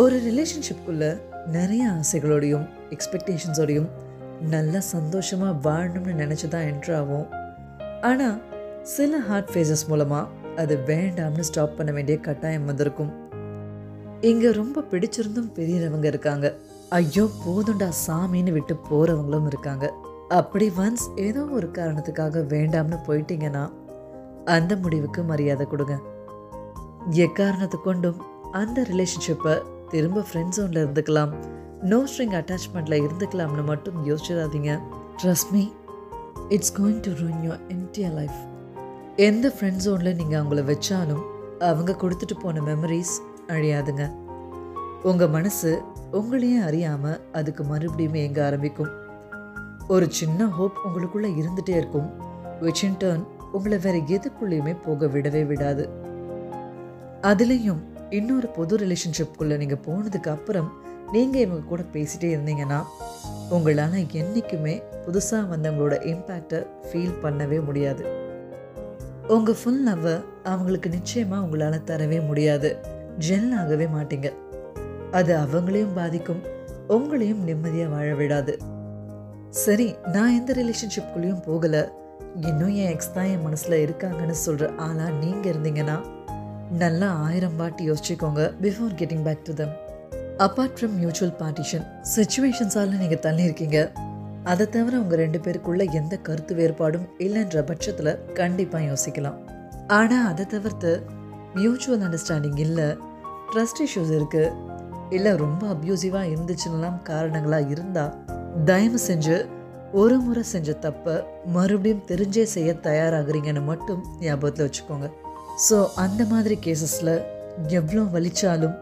ஒரு ரிலேஷன்ஷிப்குள்ளே நிறைய ஆசைகளோடையும் எக்ஸ்பெக்டேஷன்ஸோடையும் நல்லா சந்தோஷமாக வாழணும்னு நினச்சி தான் என்ட்ரு ஆகும் ஆனால் சில ஹார்ட் ஃபேஸஸ் மூலமாக அது வேண்டாம்னு ஸ்டாப் பண்ண வேண்டிய கட்டாயம் வந்திருக்கும். இங்கே ரொம்ப பிடிச்சிருந்தும் பெரியவங்க இருக்காங்க. ஐயோ போதுண்டா சாமின்னு விட்டு போகிறவங்களும் இருக்காங்க. அப்படி ஒன்ஸ் ஏதோ ஒரு காரணத்துக்காக வேண்டாம்னு போயிட்டீங்கன்னா அந்த முடிவுக்கு மரியாதை கொடுங்க. எக்காரணத்தை கொண்டும் அந்த ரிலேஷன்ஷிப்பை திரும்ப ஃப்ரெண்ட் ஜோனில் இருந்துக்கலாம். நோ ஸ்ட்ரிங் அட்டாச்மெண்ட்டில் இருந்துக்கலாம்னு மட்டும் யோசிச்சிடாதீங்க. Trust me it's going to ruin your entire life எந்த ஃப்ரெண்ட் ஜோனில் நீங்கள் அவங்கள வச்சாலும் அவங்க கொடுத்துட்டு போன மெமரிஸ் அழியாதுங்க. உங்கள் மனசு உங்களையே அறியாமல் அதுக்கு மறுபடியும் எங்க ஆரம்பிக்கும். ஒரு சின்ன ஹோப் உங்களுக்குள்ளே இருந்துகிட்டே இருக்கும் விச் இன் டர்ன் உங்களை வேற எதுக்குள்ளேயுமே போக விடவே விடாது. அதுலேயும் இன்னொரு பொது ரிலேஷன்ஷிப்குள்ளே நீங்கள் போனதுக்கு அப்புறம் நீங்கள் இவங்க கூட பேசிகிட்டே இருந்தீங்கன்னா உங்களால் என்றைக்குமே புதுசாக வந்தவங்களோட இம்பேக்டை ஃபீல் பண்ணவே முடியாது. உங்கள் ஃபுல் லவ்வை அவங்களுக்கு நிச்சயமாக உங்களால் தரவே முடியாது. ஜெல் ஆகவே மாட்டீங்க. அது அவங்களையும் பாதிக்கும் உங்களையும் நிம்மதியாக வாழ விடாது. சரி நான் எந்த ரிலேஷன்ஷிப்குள்ளேயும் போகலை. இன்னும் என் எக்ஸ் தான் என் மனசில் இருக்காங்கன்னு சொல்கிற ஆளாக நீங்கள் இருந்தீங்கன்னா நல்லா ஆயிரம் வாட்டி யோசிச்சுக்கோங்க before getting back to them apart from mutual partition சுச்சுவேஷன்ஸால் நீங்கள் தள்ளியிருக்கீங்க. அதை தவிர உங்கள் ரெண்டு பேருக்குள்ள எந்த கருத்து வேறுபாடும் இல்லைன்ற பட்சத்தில் கண்டிப்பாக யோசிக்கலாம். ஆனால் அதை தவிர்த்து மியூச்சுவல் அண்டர்ஸ்டாண்டிங் இல்லை ட்ரஸ்ட் இஷ்யூஸ் இருக்குது இல்லை ரொம்ப அப்யூசிவாக இருந்துச்சுன்னெல்லாம் காரணங்களாக இருந்தால் தயவு செஞ்சு ஒரு முறை செஞ்ச தப்பை மறுபடியும் தெரிஞ்சே செய்ய தயாராகிறீங்கன்னு மட்டும் ஞாபகத்தில் வச்சுக்கோங்க. ஸோ அந்த மாதிரி கேசஸில் எவ்வளோ வலிச்சாலும்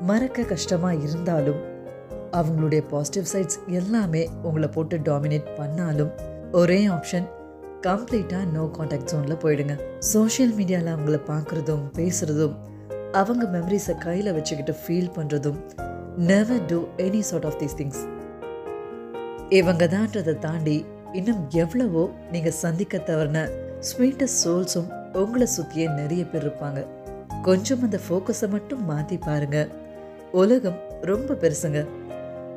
மறக்க கஷ்டமாக இருந்தாலும் அவங்களுடைய பாசிட்டிவ் சைட்ஸ் எல்லாமே உங்களை போட்டு டாமினேட் பண்ணாலும் ஒரே ஆப்ஷன் கம்ப்ளீட்டாக நோ காண்டாக்ட் ஜோனில் போயிடுங்க. சோஷியல் மீடியாவில் அவங்கள பார்க்குறதும் பேசுகிறதும் அவங்க மெமரிஸை கையில் வச்சுக்கிட்டு ஃபீல் பண்ணுறதும் never do any sort of these things இவங்க தான்றதை தாண்டி இன்னும் எவ்வளவோ நீங்கள் சந்திக்க தவறின ஸ்வீட்டஸ்ட் சோல்ஸும் உங்களை சுற்றியே நிறைய பேர் இருப்பாங்க. கொஞ்சம் அந்த ஃபோக்கஸை மட்டும் மாற்றி பாருங்க. உலகம் ரொம்ப பெருசுங்க.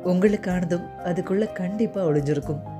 உங்களுக்கானதும் அதுக்குள்ளே கண்டிப்பாக ஒளிஞ்சிருக்கும்.